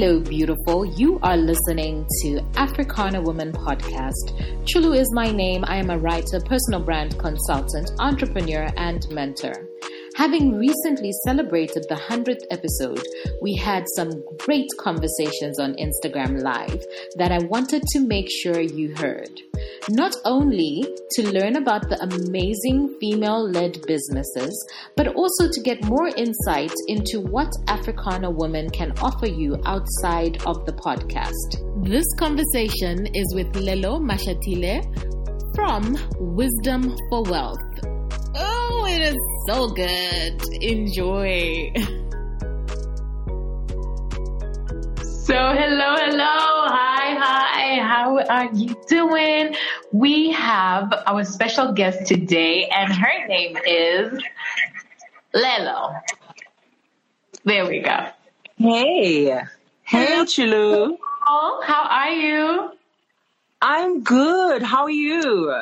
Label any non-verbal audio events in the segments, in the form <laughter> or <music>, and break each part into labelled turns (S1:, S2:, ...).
S1: Hello, beautiful. You are listening to Africana Woman Podcast. Chulu is my name. I am a writer, personal brand consultant, entrepreneur, and mentor. Having recently celebrated the 100th episode, we had some great conversations on Instagram Live that I wanted to make sure you heard. Not only to learn about the amazing female led businesses, but also to get more insight into what Africana women can offer you outside of the podcast. This conversation is with Lelo Mashatile from Wisdom for Wealth. Oh, it is so good. Enjoy. So, hello, hello. Hi, hi. How are you doing? We have our special guest today, and her name is Lelo. There we go.
S2: Hey. Hey, Chulu.
S1: How are you?
S2: I'm good. How are you?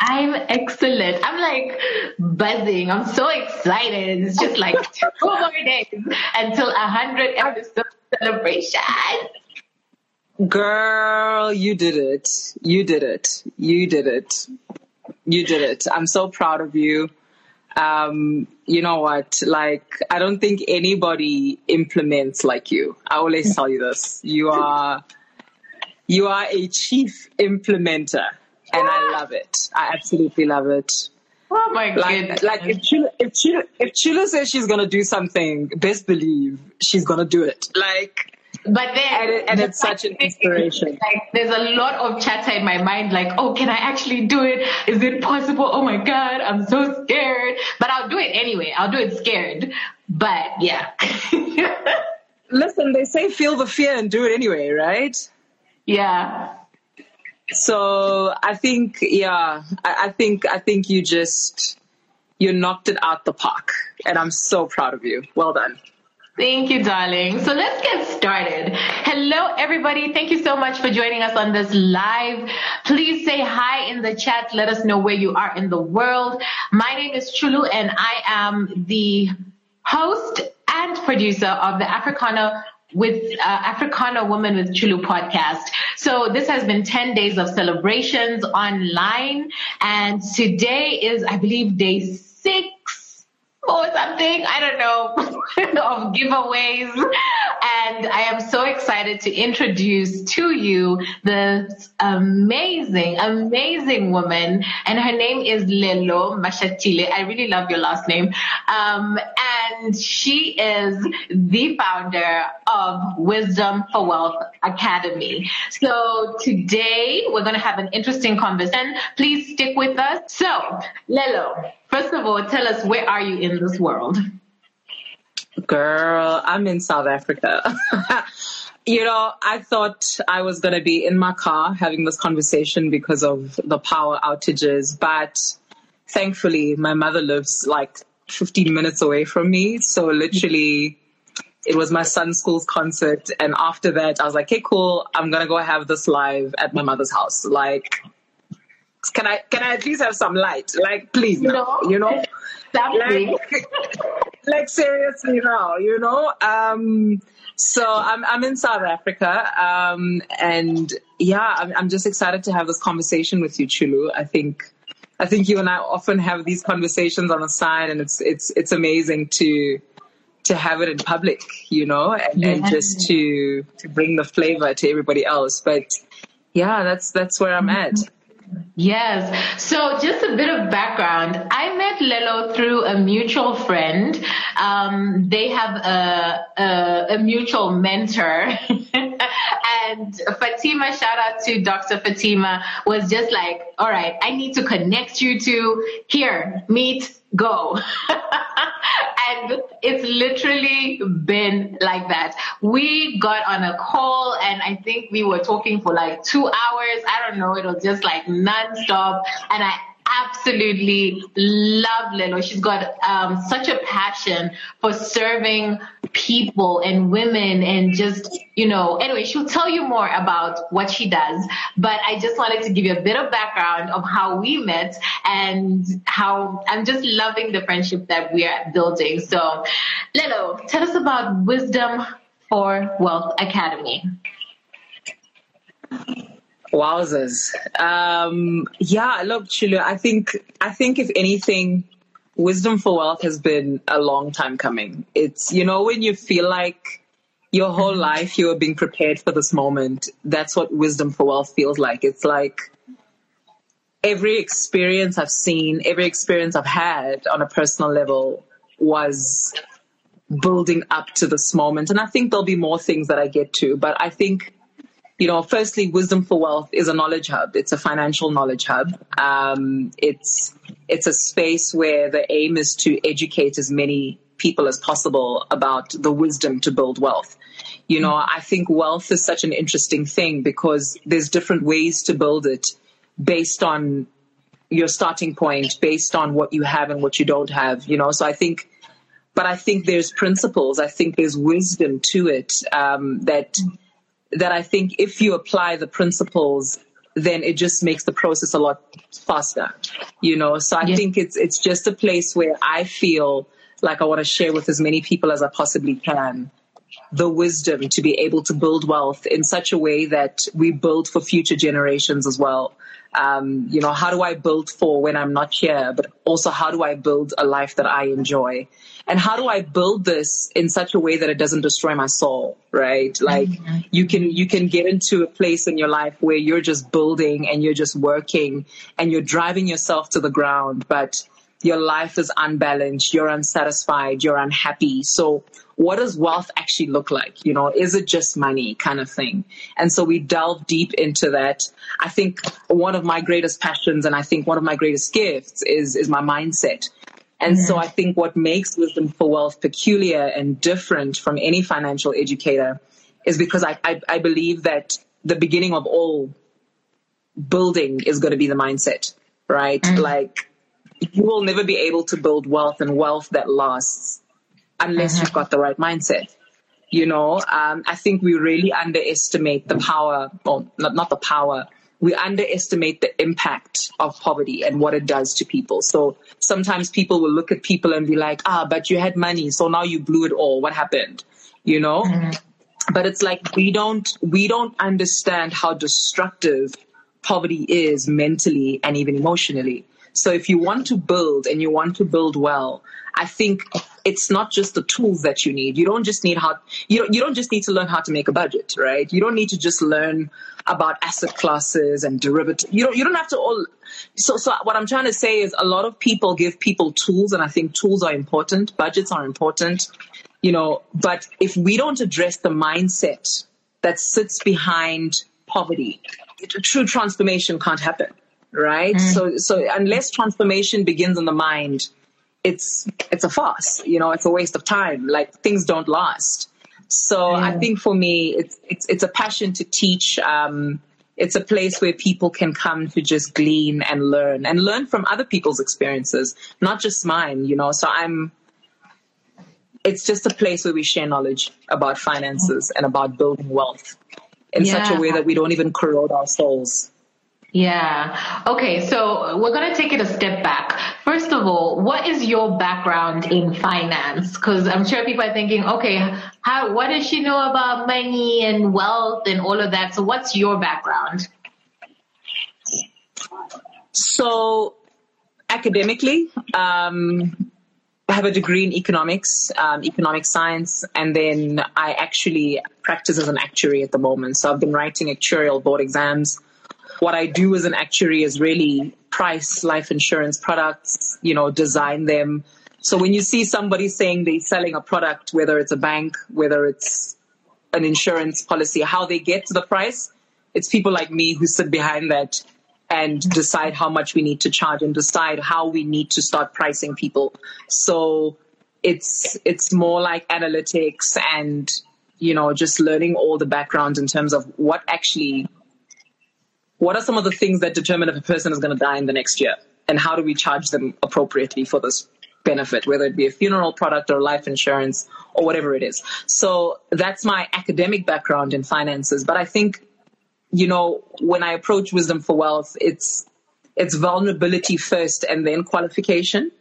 S1: I'm excellent. I'm like buzzing. I'm so excited. It's just like two <laughs> more days until a hundred episode celebration.
S2: Girl, you did it. You did it. You did it. You did it. I'm so proud of you. Um, you know what? Like, I don't think anybody implements like you. I always tell you this. You are, you are a chief implementer and I love it. I absolutely love it.
S1: Oh my
S2: like,
S1: goodness!
S2: Like if Chulu, if Chulu, if Chulu says she's gonna do something, best believe she's gonna do it. Like.
S1: But then,
S2: and, it, and it's <laughs> such an inspiration.
S1: Like, there's a lot of chatter in my mind, like, oh, can I actually do it? Is it possible? Oh my God, I'm so scared. But I'll do it anyway. I'll do it scared. But yeah. <laughs>
S2: Listen, they say feel the fear and do it anyway, right?
S1: Yeah.
S2: So I think, yeah, I, I think, I think you just, you knocked it out the park and I'm so proud of you. Well done.
S1: Thank you, darling. So let's get started. Hello, everybody. Thank you so much for joining us on this live. Please say hi in the chat. Let us know where you are in the world. My name is Chulu and I am the host and producer of the Africana with uh, Africana Woman with Chulu podcast. So this has been 10 days of celebrations online and today is, I believe, day six or something. I don't know <laughs> of giveaways. And I am so excited to introduce to you this amazing, amazing woman. And her name is Lelo Mashatile. I really love your last name. Um, and she is the founder of Wisdom for Wealth Academy. So today we're going to have an interesting conversation. Please stick with us. So, Lelo, first of all, tell us where are you in this world?
S2: Girl, I'm in South Africa. <laughs> you know, I thought I was going to be in my car having this conversation because of the power outages, but thankfully my mother lives like 15 minutes away from me. So literally it was my son's school's concert. And after that, I was like, okay, cool. I'm going to go have this live at my mother's house. Like, can I, can I at least have some light? Like, please, no, you know? like, <laughs> like seriously now, you know? Um, so I'm, I'm in South Africa. Um, and yeah, I'm, I'm just excited to have this conversation with you, Chulu. I think, I think you and I often have these conversations on the side and it's, it's, it's amazing to, to have it in public, you know, and, and just to, to bring the flavor to everybody else. But yeah, that's, that's where I'm at.
S1: Yes. So just a bit of background. I met Lelo through a mutual friend. Um, they have a, a, a mutual mentor. <laughs> and Fatima, shout out to Dr. Fatima, was just like, all right, I need to connect you to here, meet, go. <laughs> and it's literally been like that. We got on a call and I think we were talking for like two hours. I don't know. It was just like nonstop. And I absolutely love Lelo. She's got um, such a passion for serving people and women and just, you know, anyway, she'll tell you more about what she does. But I just wanted to give you a bit of background of how we met and how I'm just loving the friendship that we are building. So, Lelo, tell us about Wisdom for Wealth Academy?
S2: Wowzers. Um, yeah, I love Chilu, I think, I think if anything, Wisdom for Wealth has been a long time coming. It's, you know, when you feel like your whole life you are being prepared for this moment, that's what Wisdom for Wealth feels like. It's like every experience I've seen, every experience I've had on a personal level was building up to this moment. And I think there'll be more things that I get to, but I think you know, firstly, Wisdom for Wealth is a knowledge hub. It's a financial knowledge hub. Um, it's it's a space where the aim is to educate as many people as possible about the wisdom to build wealth. You know, I think wealth is such an interesting thing because there's different ways to build it based on your starting point, based on what you have and what you don't have. You know, so I think but I think there's principles. I think there's wisdom to it um, that that I think if you apply the principles, then it just makes the process a lot faster, you know. So I think it's it's just a place where I feel like I want to share with as many people as I possibly can the wisdom to be able to build wealth in such a way that we build for future generations as well. Um, you know, how do I build for when I'm not here, but also how do I build a life that I enjoy? and how do I build this in such a way that it doesn't destroy my soul, right? Like mm-hmm. you can you can get into a place in your life where you're just building and you're just working and you're driving yourself to the ground, but your life is unbalanced, you're unsatisfied, you're unhappy. So what does wealth actually look like? You know, is it just money kind of thing? And so we delve deep into that. I think one of my greatest passions and I think one of my greatest gifts is is my mindset. And mm-hmm. so I think what makes Wisdom for Wealth peculiar and different from any financial educator is because I, I, I believe that the beginning of all building is going to be the mindset, right? Mm-hmm. Like you will never be able to build wealth and wealth that lasts unless mm-hmm. you've got the right mindset. You know, um, I think we really underestimate the power, well, not, not the power, we underestimate the impact of poverty and what it does to people. So sometimes people will look at people and be like, ah, but you had money, so now you blew it all. What happened? You know? Mm-hmm. But it's like we don't we don't understand how destructive poverty is mentally and even emotionally. So if you want to build and you want to build well, I think it's not just the tools that you need. You don't just need how you don't, you don't just need to learn how to make a budget, right? You don't need to just learn about asset classes and derivatives. You don't you don't have to all. So so what I'm trying to say is a lot of people give people tools, and I think tools are important. Budgets are important, you know. But if we don't address the mindset that sits behind poverty, true transformation can't happen right? Mm. So so unless transformation begins in the mind, it's it's a farce. You know, it's a waste of time. Like things don't last. So I think for me, it's it's it's a passion to teach. Um, it's a place where people can come to just glean and learn and learn from other people's experiences, not just mine. You know, so I'm. It's just a place where we share knowledge about finances and about building wealth in yeah. such a way that we don't even corrode our souls.
S1: Yeah. Okay. So we're going to take it a step back. First of all, what is your background in finance? Because I'm sure people are thinking, okay, how, what does she know about money and wealth and all of that? So what's your background?
S2: So academically, um, I have a degree in economics, um, economic science, and then I actually practice as an actuary at the moment. So I've been writing actuarial board exams what I do as an actuary is really price life insurance products, you know, design them. So when you see somebody saying they're selling a product, whether it's a bank, whether it's an insurance policy, how they get to the price, it's people like me who sit behind that and decide how much we need to charge and decide how we need to start pricing people. So it's it's more like analytics and you know just learning all the background in terms of what actually what are some of the things that determine if a person is going to die in the next year? And how do we charge them appropriately for this benefit, whether it be a funeral product or life insurance or whatever it is? So that's my academic background in finances. But I think, you know, when I approach Wisdom for Wealth, it's, it's vulnerability first and then qualification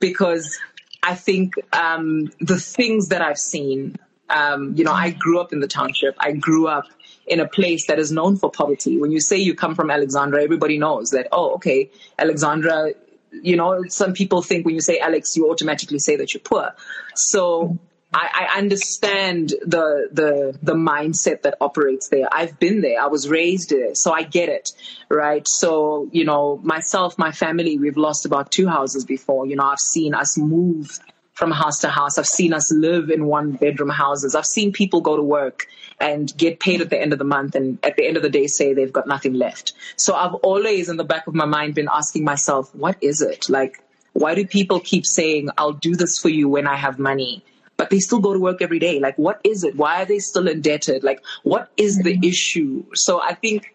S2: because I think um, the things that I've seen Um, you know, I grew up in the township. I grew up in a place that is known for poverty. When you say you come from Alexandra, everybody knows that, oh, okay, Alexandra, you know, some people think when you say Alex, you automatically say that you're poor. So I, I understand the, the, the mindset that operates there. I've been there. I was raised there. So I get it. Right. So, you know, myself, my family, we've lost about two houses before. You know, I've seen us move from house to house. I've seen us live in one bedroom houses. I've seen people go to work and get paid at the end of the month and at the end of the day say they've got nothing left. So I've always in the back of my mind been asking myself, what is it? Like, why do people keep saying, I'll do this for you when I have money? But they still go to work every day. Like, what is it? Why are they still indebted? Like, what is the mm-hmm. issue? So I think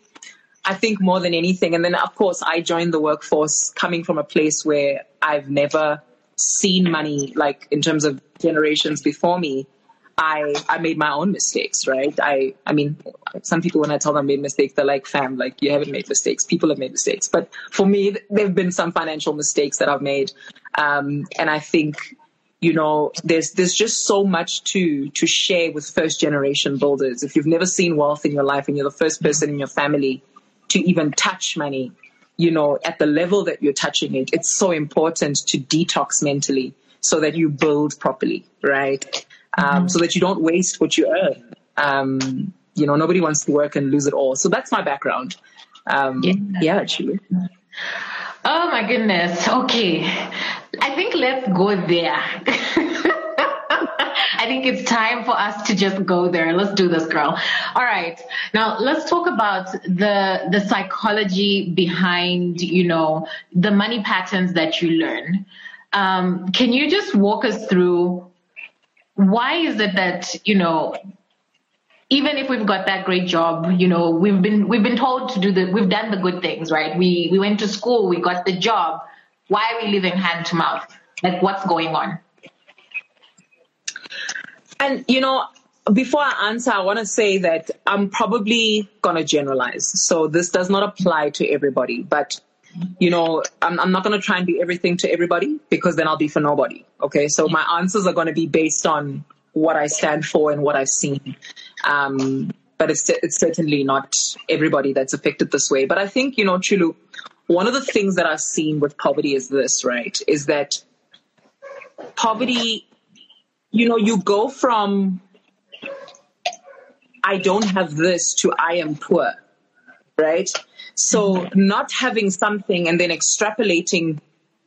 S2: I think more than anything. And then, of course, I joined the workforce coming from a place where I've never seen money, like in terms of generations before me. I I made my own mistakes, right? I I mean, some people when I tell them I made mistakes, they're like, "Fam, like you haven't made mistakes. People have made mistakes." But for me, there've been some financial mistakes that I've made, um, and I think you know there's there's just so much to to share with first generation builders. If you've never seen wealth in your life and you're the first person in your family to even touch money, you know, at the level that you're touching it, it's so important to detox mentally so that you build properly, right? Um, mm-hmm. so that you don't waste what you earn. Um, you know, nobody wants to work and lose it all. So that's my background. Um, yeah. yeah, actually.
S1: Oh my goodness. Okay. I think let's go there. <laughs> I think it's time for us to just go there. Let's do this, girl. All right. Now let's talk about the the psychology behind, you know, the money patterns that you learn. Um, can you just walk us through why is it that you know even if we've got that great job, you know, we've been we've been told to do the we've done the good things, right? We we went to school, we got the job. Why are we living hand to mouth? Like what's going on?
S2: And you know, before I answer, I want to say that I'm probably gonna generalize. So this does not apply to everybody, but you know, I'm, I'm not going to try and be everything to everybody because then I'll be for nobody. Okay. So my answers are going to be based on what I stand for and what I've seen. Um, but it's, it's certainly not everybody that's affected this way. But I think, you know, Chulu, one of the things that I've seen with poverty is this, right? Is that poverty, you know, you go from I don't have this to I am poor, right? So not having something and then extrapolating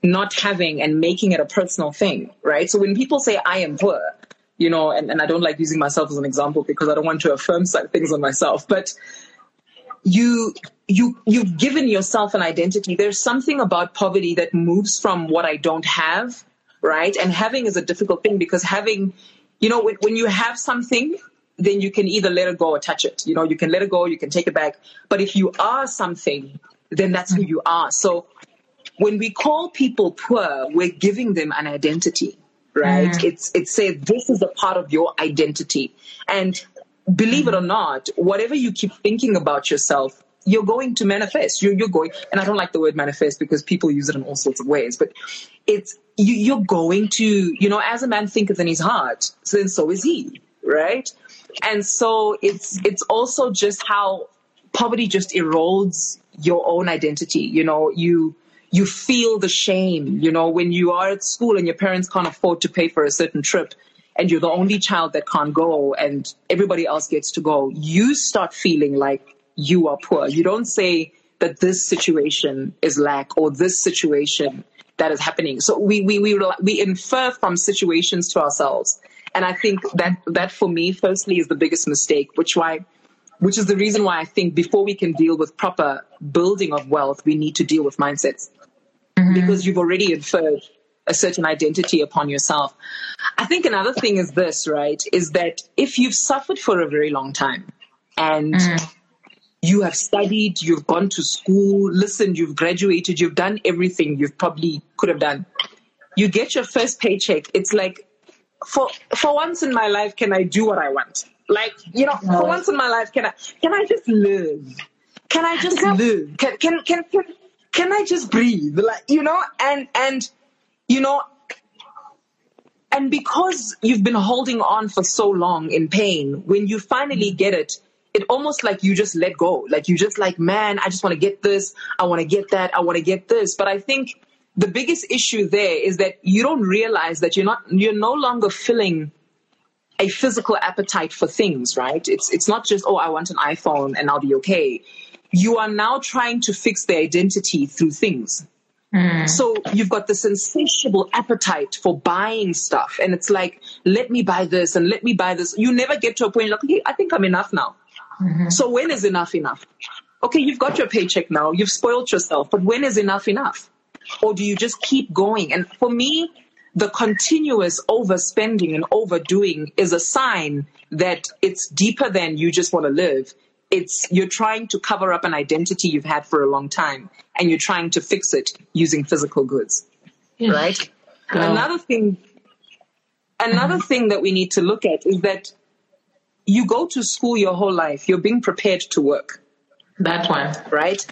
S2: not having and making it a personal thing, right? So when people say I am poor, you know, and, and I don't like using myself as an example because I don't want to affirm things on myself, but you you you've given yourself an identity. There's something about poverty that moves from what I don't have, right? And having is a difficult thing because having, you know, when, when you have something, then you can either let it go or touch it. You know, you can let it go, you can take it back. But if you are something, then that's who you are. So when we call people poor, we're giving them an identity, right? Mm. It's it's said this is a part of your identity. And believe it or not, whatever you keep thinking about yourself, you're going to manifest. You're, you're going, and I don't like the word manifest because people use it in all sorts of ways, but it's, you, you're going to, you know, as a man thinketh in his heart, so then so is he, right? And so it's it's also just how poverty just erodes your own identity. You know, you you feel the shame, you know, when you are at school and your parents can't afford to pay for a certain trip and you're the only child that can't go and everybody else gets to go, you start feeling like you are poor. You don't say that this situation is lack or this situation that is happening. So we, we, we, we infer from situations to ourselves and I think that that for me, firstly, is the biggest mistake, which why, which is the reason why I think before we can deal with proper building of wealth, we need to deal with mindsets mm-hmm. because you've already inferred a certain identity upon yourself. I think another thing is this, right? Is that if you've suffered for a very long time and mm-hmm. you have studied, you've gone to school, listened, you've graduated, you've done everything you probably could have done. You get your first paycheck. It's like for for once in my life, can I do what I want? Like you know, for once in my life, can I can I just live? Can I just live? Can can can can, can I just breathe? Like you know, and and you know, and because you've been holding on for so long in pain, when you finally get it, it almost like you just let go. Like you just like, man, I just want to get this. I want to get that. I want to get this. But I think the biggest issue there is that you don't realize that you're not, you're no longer filling a physical appetite for things, right? It's, it's not just, oh, I want an iPhone and I'll be okay. You are now trying to fix their identity through things. Mm. So you've got this insatiable appetite for buying stuff. And it's like, let me buy this and let me buy this. You never get to a point like, okay, I think I'm enough now. Mm-hmm. So when is enough enough? Okay, you've got your paycheck now. You've spoiled yourself, but when is enough enough? Or do you just keep going? And for me, the continuous overspending and overdoing is a sign that it's deeper than you just want to live. It's you're trying to cover up an identity you've had for a long time and you're trying to fix it using physical goods. Yes. Right? Another thing another mm-hmm. thing that we need to look at is that you go to school your whole life, you're being prepared to work.
S1: That one.
S2: Right?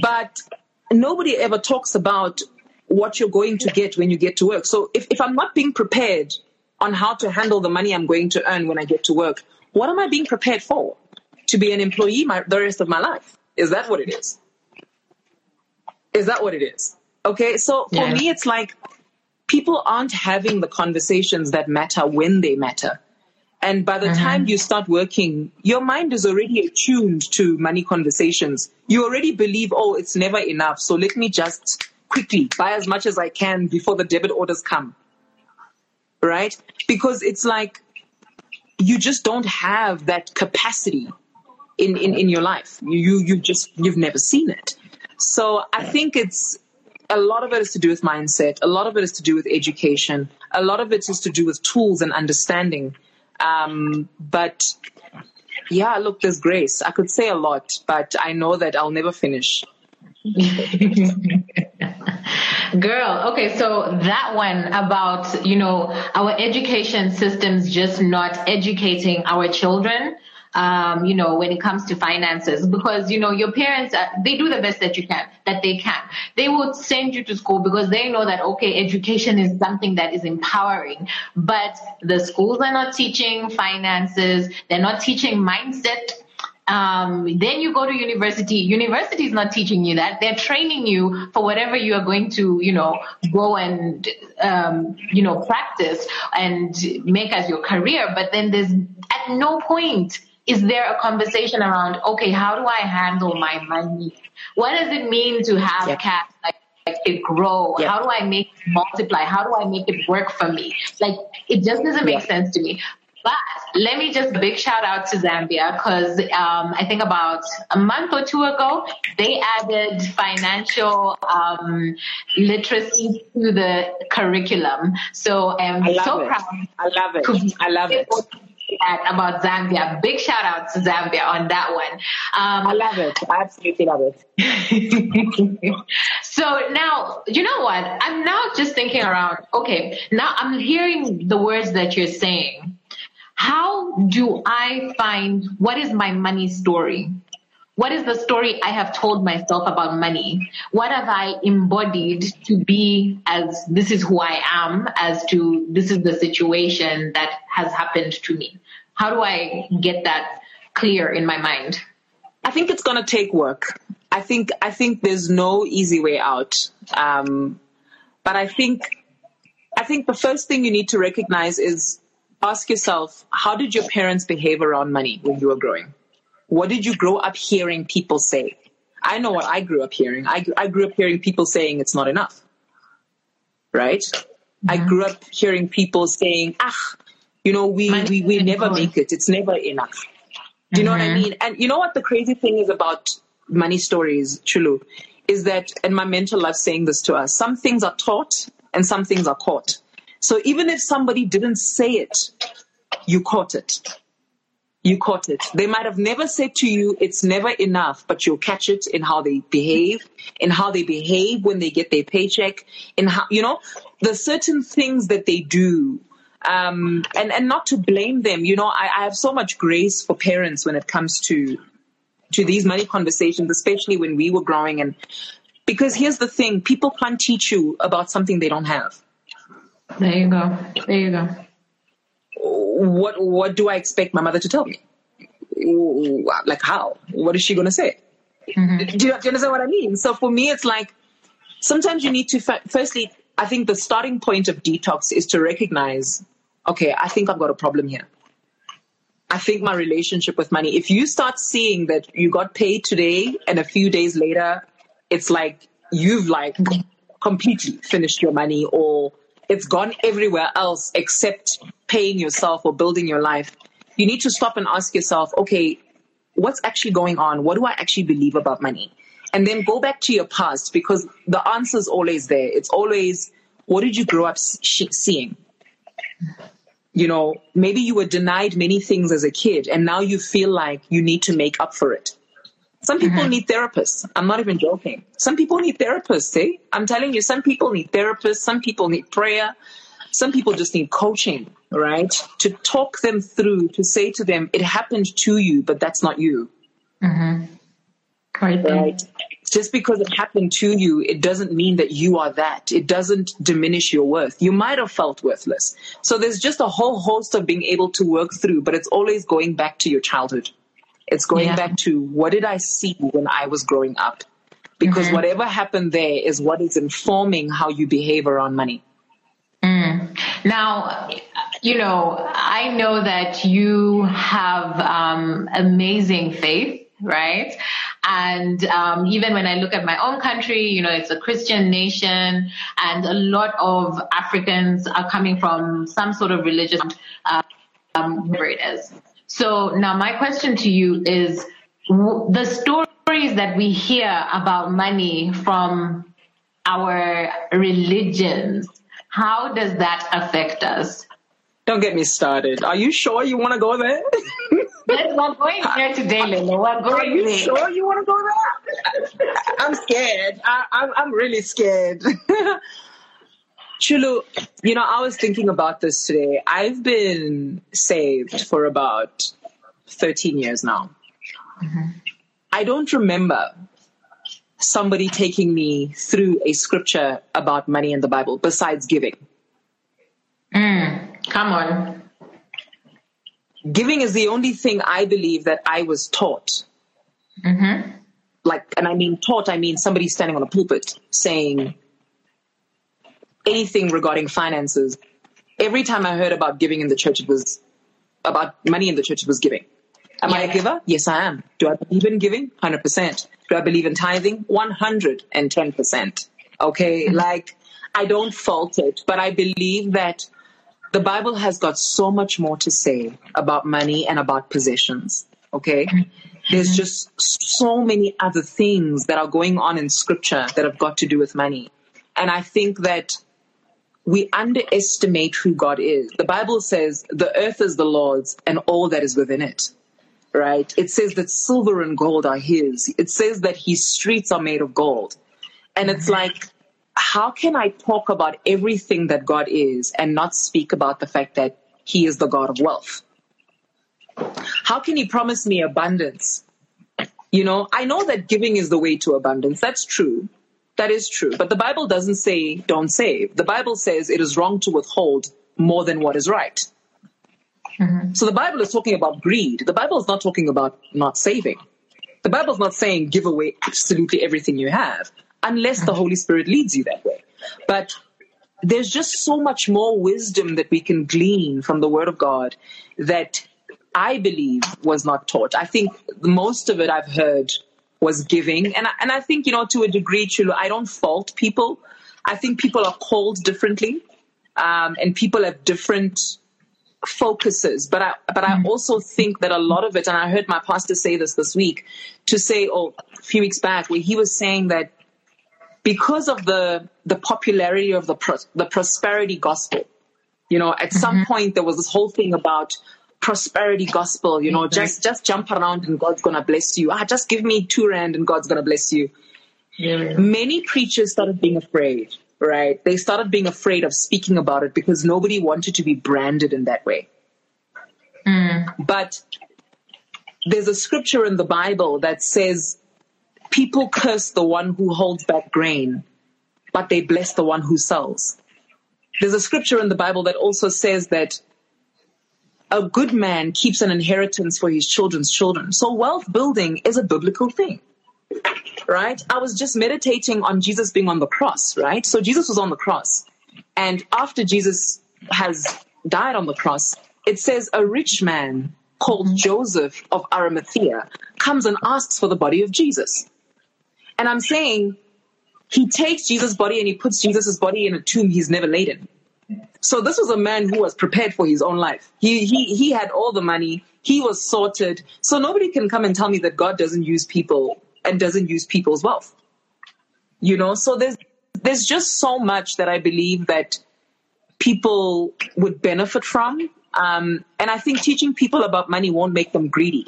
S2: But nobody ever talks about what you're going to get when you get to work. So if, if I'm not being prepared on how to handle the money I'm going to earn when I get to work, what am I being prepared for? To be an employee my, the rest of my life? Is that what it is? Is that what it is? Okay, so for yeah. me, it's like people aren't having the conversations that matter when they matter. And by the mm-hmm. time you start working, your mind is already attuned to money conversations. You already believe, oh, it's never enough. So let me just quickly buy as much as I can before the debit orders come. Right? Because it's like you just don't have that capacity in, in, in your life. You, you just, you've never seen it. So I think it's a lot of it is to do with mindset. A lot of it is to do with education. A lot of it is to do with tools and understanding um, but yeah, look, there's grace. I could say a lot, but I know that I'll never finish. <laughs>
S1: Girl, okay, so that one about, you know, our education systems just not educating our children um, you know, when it comes to finances, <laughs> because, you know, your parents, uh, they do the best that you can, that they can. They will send you to school because they know that, okay, education is something that is empowering, but the schools are not teaching finances. They're not teaching mindset um, then you go to university. University is not teaching you that. They're training you for whatever you are going to, you know, go and, um, you know, practice and make as your career. But then there's at no point is there a conversation around okay how do i handle my money what does it mean to have cash like, like it grow how do i make it multiply how do i make it work for me like it just doesn't make sense to me but let me just big shout out to Zambia because um, I think about a month or two ago they added financial um, literacy to the curriculum. So I'm so
S2: it.
S1: proud.
S2: I love it. I love it
S1: about Zambia. Big shout out to Zambia on that one.
S2: Um, I love it. I absolutely love
S1: it. <laughs> so now, you know what? I'm now just thinking around, okay, now I'm hearing the words that you're saying. How do I find what is my money story? What is the story I have told myself about money? What have I embodied to be as this is who I am, as to this is the situation that has happened to me? How do I get that clear in my mind?
S2: I think it's going to take work. I think I think there's no easy way out. Um, but I think I think the first thing you need to recognize is ask yourself, how did your parents behave around money when you were growing? What did you grow up hearing people say? I know what I grew up hearing. I, I grew up hearing people saying it's not enough. Right? Mm-hmm. I grew up hearing people saying, ah, you know, we, we, we never make it. It's never enough. Do you know mm-hmm. what I mm-hmm. mean? And you know what the crazy thing is about money stories, Chulu, is that, and my mentor loves saying this to us, some things are taught and some things are caught. So even if somebody didn't say it, you caught it you caught it. They might have never said to you, it's never enough, but you'll catch it in how they behave, in how they behave when they get their paycheck, in how, you know, the certain things that they do. Um, and, and not to blame them, you know, I, I have so much grace for parents when it comes to, to these money conversations, especially when we were growing. And because here's the thing, people can't teach you about something they don't have.
S1: There you go. There you go.
S2: What what do I expect my mother to tell me? Like how? What is she going to say? Mm-hmm. Do, you, do, you, understand what I mean? So for me, it's like sometimes you need to firstly. I think the starting point of detox is to recognize, okay, I think I've got a problem here. I think my relationship with money. If you start seeing that you got paid today and a few days later, it's like you've like completely finished your money or it's gone everywhere else except paying yourself or building your life. You need to stop and ask yourself, okay, what's actually going on? What do I actually believe about money? And then go back to your past because the answer is always there. It's always, what did you grow up seeing? You know, maybe you were denied many things as a kid and now you feel like you need to make up for it. Some people mm-hmm. need therapists. I'm not even joking. Some people need therapists, eh? I'm telling you, some people need therapists, some people need prayer, some people just need coaching, right? To talk them through, to say to them, it happened to you, but that's not you.
S1: Mm-hmm. Right.
S2: right. Just because it happened to you, it doesn't mean that you are that. It doesn't diminish your worth. You might have felt worthless. So there's just a whole host of being able to work through, but it's always going back to your childhood. It's going yeah. back to what did I see when I was growing up? Because mm-hmm. whatever happened there is what is informing how you behave around money.
S1: Mm. Now, you know, I know that you have um, amazing faith, right? And um, even when I look at my own country, you know, it's a Christian nation, and a lot of Africans are coming from some sort of religious, um, whatever it is. So now my question to you is the stories that we hear about money from our religions, how does that affect us?
S2: Don't get me started. Are you sure you want to go there?
S1: Yes, we're going there today, Lila. We're going
S2: Are you
S1: there.
S2: sure you want to go there? <laughs> I'm scared. I, I'm, I'm really scared. <laughs> Chulu, you know, I was thinking about this today. I've been saved for about 13 years now. Mm-hmm. I don't remember somebody taking me through a scripture about money in the Bible besides giving.
S1: Mm, come on.
S2: Giving is the only thing I believe that I was taught.
S1: Mm-hmm.
S2: Like, and I mean taught, I mean somebody standing on a pulpit saying, anything regarding finances, every time I heard about giving in the church, it was about money in the church, it was giving. Am yeah. I a giver? Yes, I am. Do I believe in giving? 100%. Do I believe in tithing? 110%. Okay. Mm-hmm. Like, I don't fault it, but I believe that the Bible has got so much more to say about money and about possessions. Okay. Mm-hmm. There's just so many other things that are going on in scripture that have got to do with money. And I think that we underestimate who God is. The Bible says the earth is the Lord's and all that is within it. Right? It says that silver and gold are his. It says that his streets are made of gold. And it's mm-hmm. like, how can I talk about everything that God is and not speak about the fact that he is the God of wealth? How can he promise me abundance? You know, I know that giving is the way to abundance. That's true. That is true. But the Bible doesn't say don't save. The Bible says it is wrong to withhold more than what is right. Mm-hmm. So the Bible is talking about greed. The Bible is not talking about not saving. The Bible is not saying give away absolutely everything you have unless the Holy Spirit leads you that way. But there's just so much more wisdom that we can glean from the Word of God that I believe was not taught. I think most of it I've heard was giving. And I, and I think, you know, to a degree, Chulu, I don't fault people. I think people are called differently, um, and people have different focuses. But I, but I mm. also think that a lot of it, and I heard my pastor say this this week, to say, oh, a few weeks back, where he was saying that because of the the popularity of the pro- the prosperity gospel, you know, at mm-hmm. some point there was this whole thing about prosperity gospel, you know, just just jump around and God's gonna bless you. Ah, just give me two rand and God's gonna bless you. Yeah. Many preachers started being afraid, right? They started being afraid of speaking about it because nobody wanted to be branded in that way.
S1: Mm.
S2: But there's a scripture in the Bible that says people curse the one who holds back grain, but they bless the one who sells. there's a scripture in the Bible that also says that a good man keeps an inheritance for his children's children. So wealth building is a biblical thing. Right? I was just meditating on Jesus being on the cross, right? So Jesus was on the cross. And after Jesus has died on the cross, it says a rich man called Joseph of Arimathea comes and asks for the body of Jesus. And I'm saying he takes Jesus' body and he puts Jesus' body in a tomb he's never laid in. So this was a man who was prepared for his own life. He he he had all the money. He was sorted. So nobody can come and tell me that God doesn't use people and doesn't use people's wealth. You know, so there's there's just so much that I believe that people would benefit from. Um, and I think teaching people about money won't make them greedy.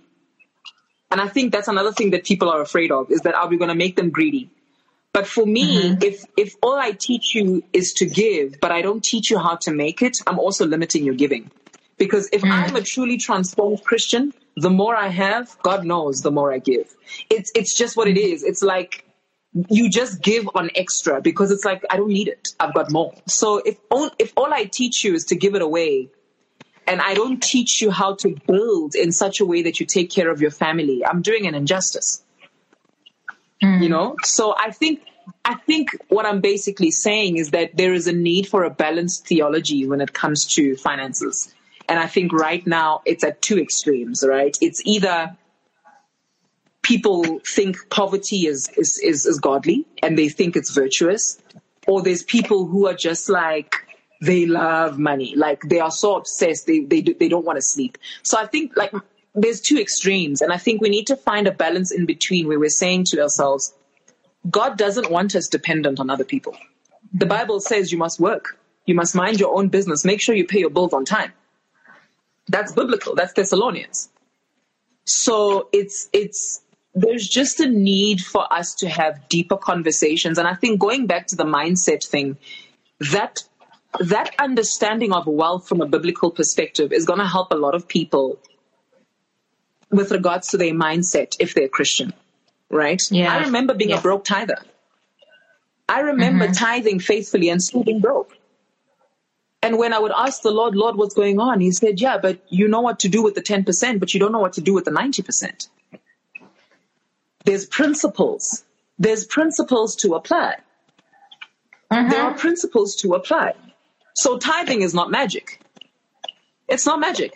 S2: And I think that's another thing that people are afraid of is that are we going to make them greedy? But for me, mm-hmm. if if all I teach you is to give, but I don't teach you how to make it, I'm also limiting your giving. Because if mm. I'm a truly transformed Christian, the more I have, God knows, the more I give. It's it's just what it is. It's like you just give on extra because it's like I don't need it. I've got more. So if all, if all I teach you is to give it away, and I don't teach you how to build in such a way that you take care of your family, I'm doing an injustice. Mm. You know? So I think I think what I'm basically saying is that there is a need for a balanced theology when it comes to finances. And I think right now it's at two extremes, right? It's either people think poverty is, is, is, is godly and they think it's virtuous, or there's people who are just like, they love money. Like they are so obsessed, they, they, they don't want to sleep. So I think like there's two extremes. And I think we need to find a balance in between where we're saying to ourselves, God doesn't want us dependent on other people. The Bible says you must work. You must mind your own business. Make sure you pay your bills on time. That's biblical. That's Thessalonians. So it's, it's, there's just a need for us to have deeper conversations. And I think going back to the mindset thing, that, that understanding of wealth from a biblical perspective is going to help a lot of people with regards to their mindset if they're Christian, right? Yeah. I remember being a broke tither. I remember mm-hmm. tithing faithfully and still being broke. And when I would ask the Lord, Lord, what's going on? He said, Yeah, but you know what to do with the 10%, but you don't know what to do with the 90%. There's principles. There's principles to apply. Mm-hmm. There are principles to apply. So tithing is not magic. It's not magic.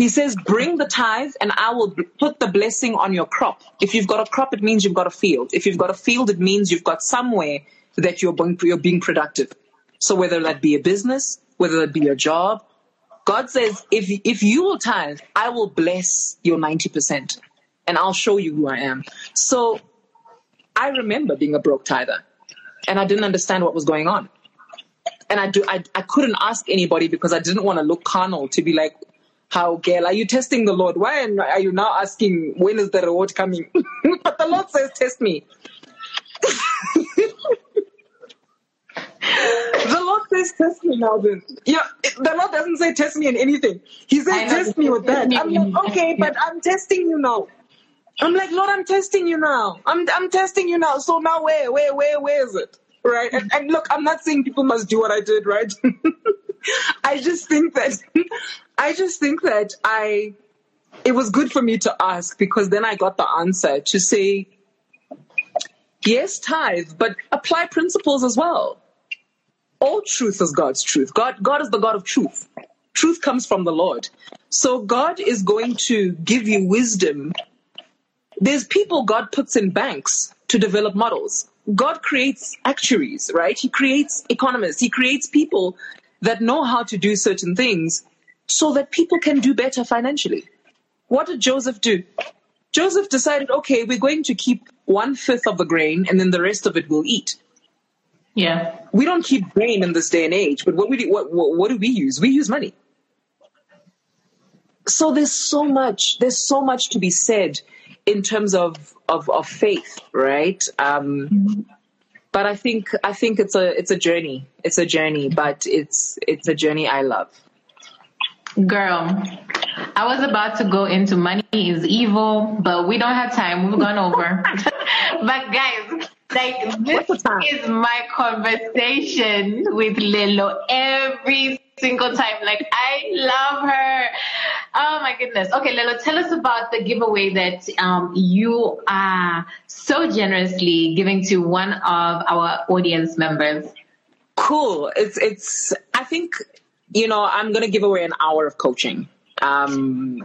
S2: He says, bring the tithe and I will put the blessing on your crop. If you've got a crop, it means you've got a field. If you've got a field, it means you've got somewhere that you're being, you're being productive. So whether that be a business, whether that be a job, God says, if, if you will tithe, I will bless your 90% and I'll show you who I am. So I remember being a broke tither and I didn't understand what was going on. And I do, I, I couldn't ask anybody because I didn't want to look carnal to be like, how, girl, are you testing the Lord? Why are you now asking when is the reward coming? <laughs> but the Lord says, test me. <laughs> the Lord says, test me now then. Yeah, the Lord doesn't say test me in anything. He says, test me with that. I'm like, okay, but I'm testing you now. I'm like, Lord, I'm testing you now. I'm, I'm testing you now. So now where, where, where, where is it? Right? And, and look, I'm not saying people must do what I did, right? <laughs> <laughs> I just think that <laughs> I just think that I, it was good for me to ask because then I got the answer to say, yes, tithe, but apply principles as well. All truth is God's truth. God, God is the God of truth. Truth comes from the Lord. So God is going to give you wisdom. There's people God puts in banks to develop models. God creates actuaries, right? He creates economists. He creates people that know how to do certain things so that people can do better financially. What did Joseph do? Joseph decided, okay, we're going to keep one fifth of the grain and then the rest of it we'll eat.
S1: Yeah.
S2: We don't keep grain in this day and age, but what, we, what, what, what do we use? We use money. So there's so much, there's so much to be said in terms of, of, of faith, right? Um, mm-hmm. But I think, I think it's a, it's a journey. It's a journey, but it's, it's a journey I love.
S1: Girl, I was about to go into money is evil, but we don't have time. We've gone over. <laughs> but guys, Like this is my conversation with Lelo every single time. Like I love her. Oh my goodness. Okay, Lelo, tell us about the giveaway that um, you are so generously giving to one of our audience members.
S2: Cool. It's it's. I think you know I'm going to give away an hour of coaching. Um,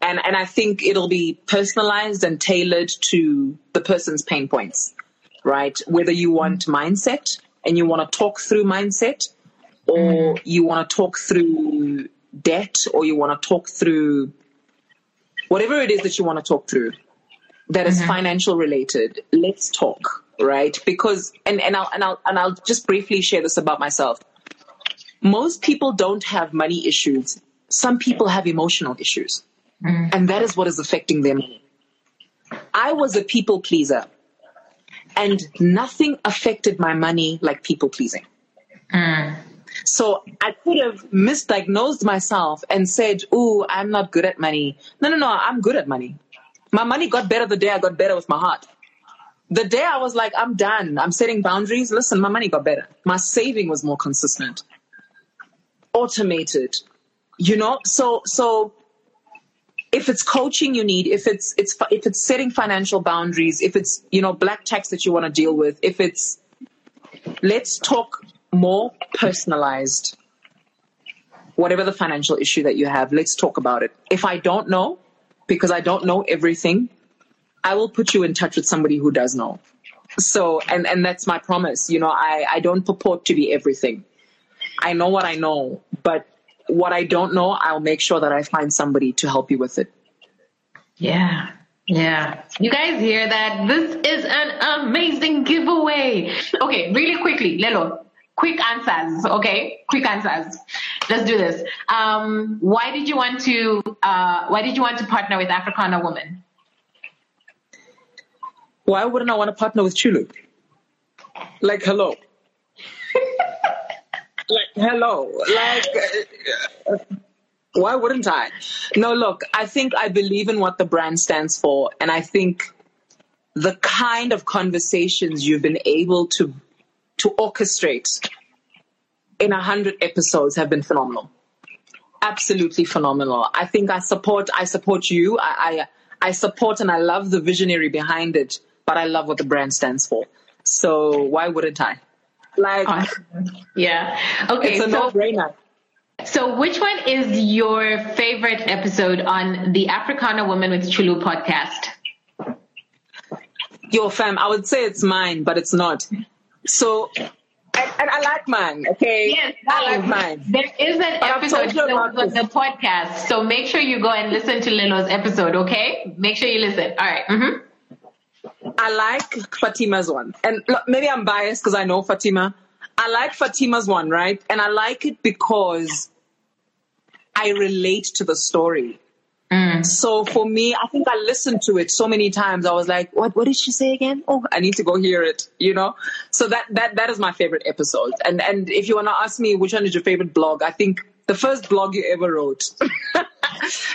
S2: and and I think it'll be personalized and tailored to the person's pain points, right? Whether you want mindset and you want to talk through mindset, or mm. you want to talk through debt, or you want to talk through whatever it is that you want to talk through that is mm-hmm. financial related. Let's talk, right? Because and and I'll and I'll and I'll just briefly share this about myself. Most people don't have money issues. Some people have emotional issues. Mm. And that is what is affecting them. I was a people pleaser, and nothing affected my money like people pleasing. Mm. So I could have misdiagnosed myself and said, Oh, I'm not good at money. No, no, no, I'm good at money. My money got better the day I got better with my heart. The day I was like, I'm done, I'm setting boundaries, listen, my money got better. My saving was more consistent, automated, you know? So, so if it's coaching you need, if it's it's if it's setting financial boundaries, if it's you know black tax that you want to deal with, if it's let's talk more personalized. Whatever the financial issue that you have, let's talk about it. If I don't know, because I don't know everything, I will put you in touch with somebody who does know. So, and, and that's my promise. You know, I, I don't purport to be everything. I know what I know, but what I don't know, I'll make sure that I find somebody to help you with it.
S1: Yeah. Yeah. You guys hear that? This is an amazing giveaway. Okay, really quickly, Lelo, quick answers. Okay, quick answers. Let's do this. Um, why did you want to? Uh, why did you want to partner with Africana Woman?
S2: Why wouldn't I want to partner with Chulu? Like, hello. <laughs> like hello like uh, why wouldn't i no look i think i believe in what the brand stands for and i think the kind of conversations you've been able to to orchestrate in a hundred episodes have been phenomenal absolutely phenomenal i think i support i support you I, I i support and i love the visionary behind it but i love what the brand stands for so why wouldn't i like,
S1: yeah. Okay.
S2: It's a so, no-brainer.
S1: So, which one is your favorite episode on the Africana Woman with Chulu podcast?
S2: Your fam, I would say it's mine, but it's not. So, and, and I like mine, okay?
S1: Yes, I like mine. There is an but episode on the podcast, so make sure you go and listen to Lelo's episode, okay? Make sure you listen. All right. mm-hmm.
S2: I like Fatima's one. And look, maybe I'm biased because I know Fatima. I like Fatima's one, right? And I like it because I relate to the story. Mm. So for me, I think I listened to it so many times. I was like, "What? What did she say again? Oh, I need to go hear it." You know. So that that that is my favorite episode. And and if you want to ask me which one is your favorite blog, I think the first blog you ever wrote. <laughs>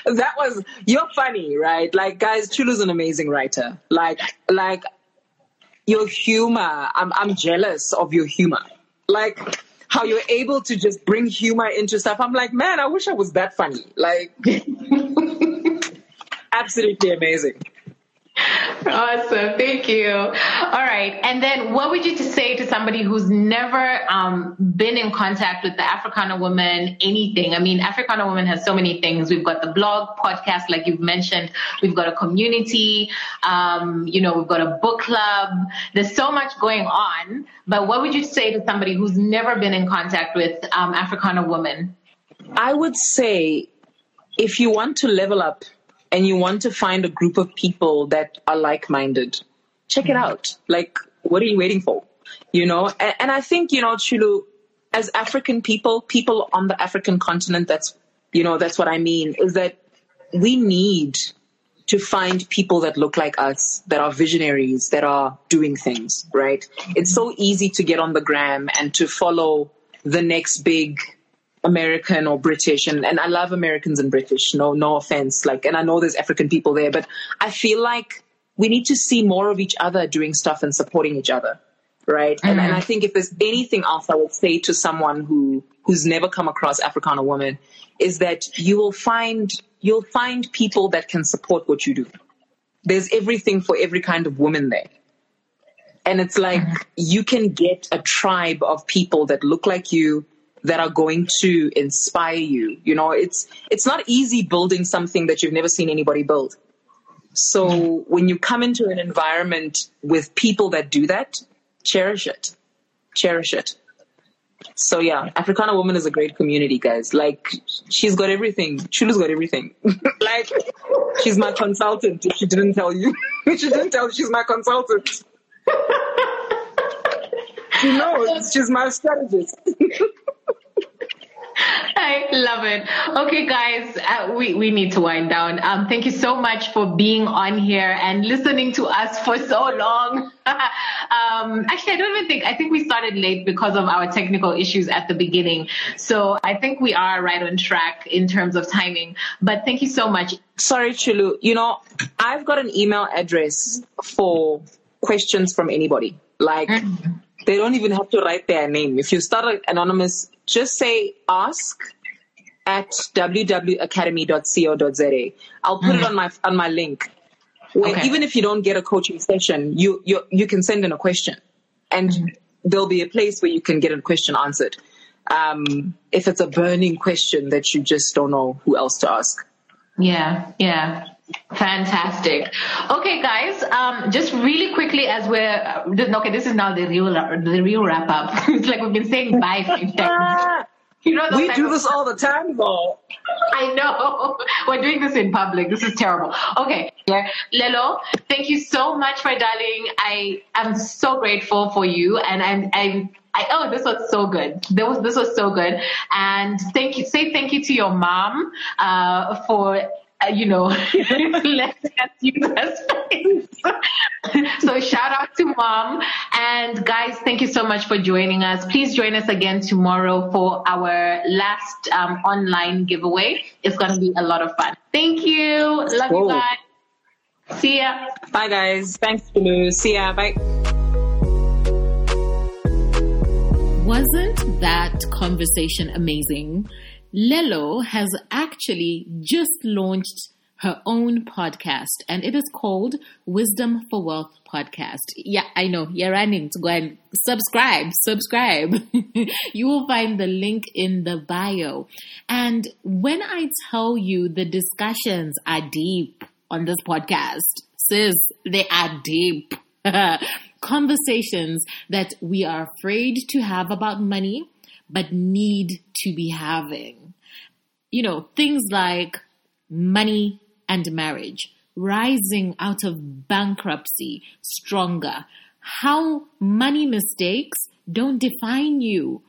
S2: that was you're funny, right? Like guys, Chulu's an amazing writer. Like like your humor. I'm I'm jealous of your humor. Like how you're able to just bring humor into stuff. I'm like, man, I wish I was that funny. Like <laughs> absolutely amazing.
S1: Awesome. Thank you. All right. And then what would you say to somebody who's never um, been in contact with the Africana woman, anything? I mean, Africana woman has so many things. We've got the blog, podcast, like you've mentioned. We've got a community. Um, you know, we've got a book club. There's so much going on. But what would you say to somebody who's never been in contact with um, Africana woman?
S2: I would say if you want to level up and you want to find a group of people that are like-minded, check it hmm. out. Like, what are you waiting for? You know, and, and I think, you know, Chulu, as African people, people on the African continent, that's, you know, that's what I mean, is that we need to find people that look like us, that are visionaries, that are doing things, right? It's hmm. so easy to get on the gram and to follow the next big American or British, and, and I love Americans and British. No, no offense. Like, and I know there's African people there, but I feel like we need to see more of each other doing stuff and supporting each other. Right. Mm-hmm. And, and I think if there's anything else I would say to someone who, who's never come across Africana woman is that you will find, you'll find people that can support what you do. There's everything for every kind of woman there. And it's like mm-hmm. you can get a tribe of people that look like you, that are going to inspire you. You know, it's it's not easy building something that you've never seen anybody build. So when you come into an environment with people that do that, cherish it. Cherish it. So yeah, Africana woman is a great community, guys. Like she's got everything. Chulu's got everything. <laughs> like she's my consultant. If she didn't tell you, <laughs> she didn't tell she's my consultant. <laughs> she knows she's my strategist.
S3: I <laughs> love it. Okay, guys, uh, we, we need to wind down. Um, thank you so much for being on here and listening to us for so long. <laughs> um, actually, I don't even think, I think we started late because of our technical issues at the beginning. So I think we are right on track in terms of timing. But thank you so much.
S2: Sorry, Chulu. You know, I've got an email address for questions from anybody. Like, mm-hmm. they don't even have to write their name. If you start anonymous, just say ask at www.academy.co.za. I'll put mm-hmm. it on my on my link. Where okay. even if you don't get a coaching session, you you you can send in a question, and mm-hmm. there'll be a place where you can get a question answered. Um, if it's a burning question that you just don't know who else to ask.
S3: Yeah, yeah. Fantastic. Okay, guys. Um, just really quickly, as we're uh, okay, this is now the real the real wrap up. <laughs> it's like we've been saying bye five <laughs> times.
S2: You know, we do this all the time, though.
S3: I know. <laughs> We're doing this in public. This is terrible. Okay, yeah. Lelo, thank you so much my darling. I am so grateful for you, and I'm, I'm I, oh, this was so good. This was, this was so good. And thank you, say thank you to your mom, uh, for uh, you know, <laughs> letting us use as <laughs> so shout out to mom. And guys, thank you so much for joining us. Please join us again tomorrow for our last um, online giveaway. It's going to be a lot of fun. Thank you. Love Whoa. you guys. See ya.
S2: Bye guys. Thanks, Blue. See ya. Bye.
S1: Wasn't that conversation amazing? Lelo has actually just launched her own podcast and it is called Wisdom for Wealth Podcast. Yeah, I know you're running to go and subscribe, subscribe. <laughs> you will find the link in the bio. And when I tell you the discussions are deep on this podcast, sis, they are deep. <laughs> Conversations that we are afraid to have about money, but need to be having you know, things like money and marriage, rising out of bankruptcy stronger, how money mistakes don't define you.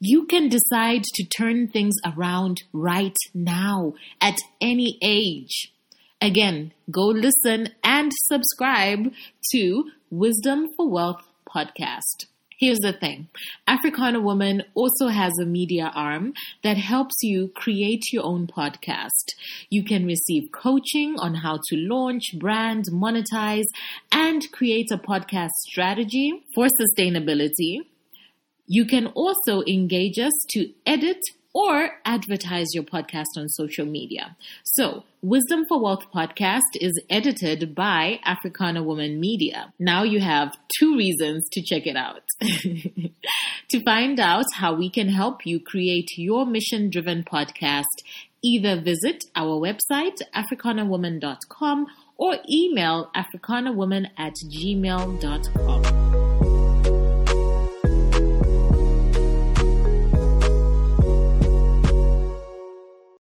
S1: You can decide to turn things around right now at any age. Again, go listen and subscribe to Wisdom for Wealth podcast. Here's the thing Africana Woman also has a media arm that helps you create your own podcast. You can receive coaching on how to launch, brand, monetize, and create a podcast strategy for sustainability. You can also engage us to edit or advertise your podcast on social media. So, Wisdom for Wealth podcast is edited by Africana Woman Media. Now you have two reasons to check it out. <laughs> to find out how we can help you create your mission driven podcast, either visit our website, africanawoman.com, or email africanawoman at gmail.com.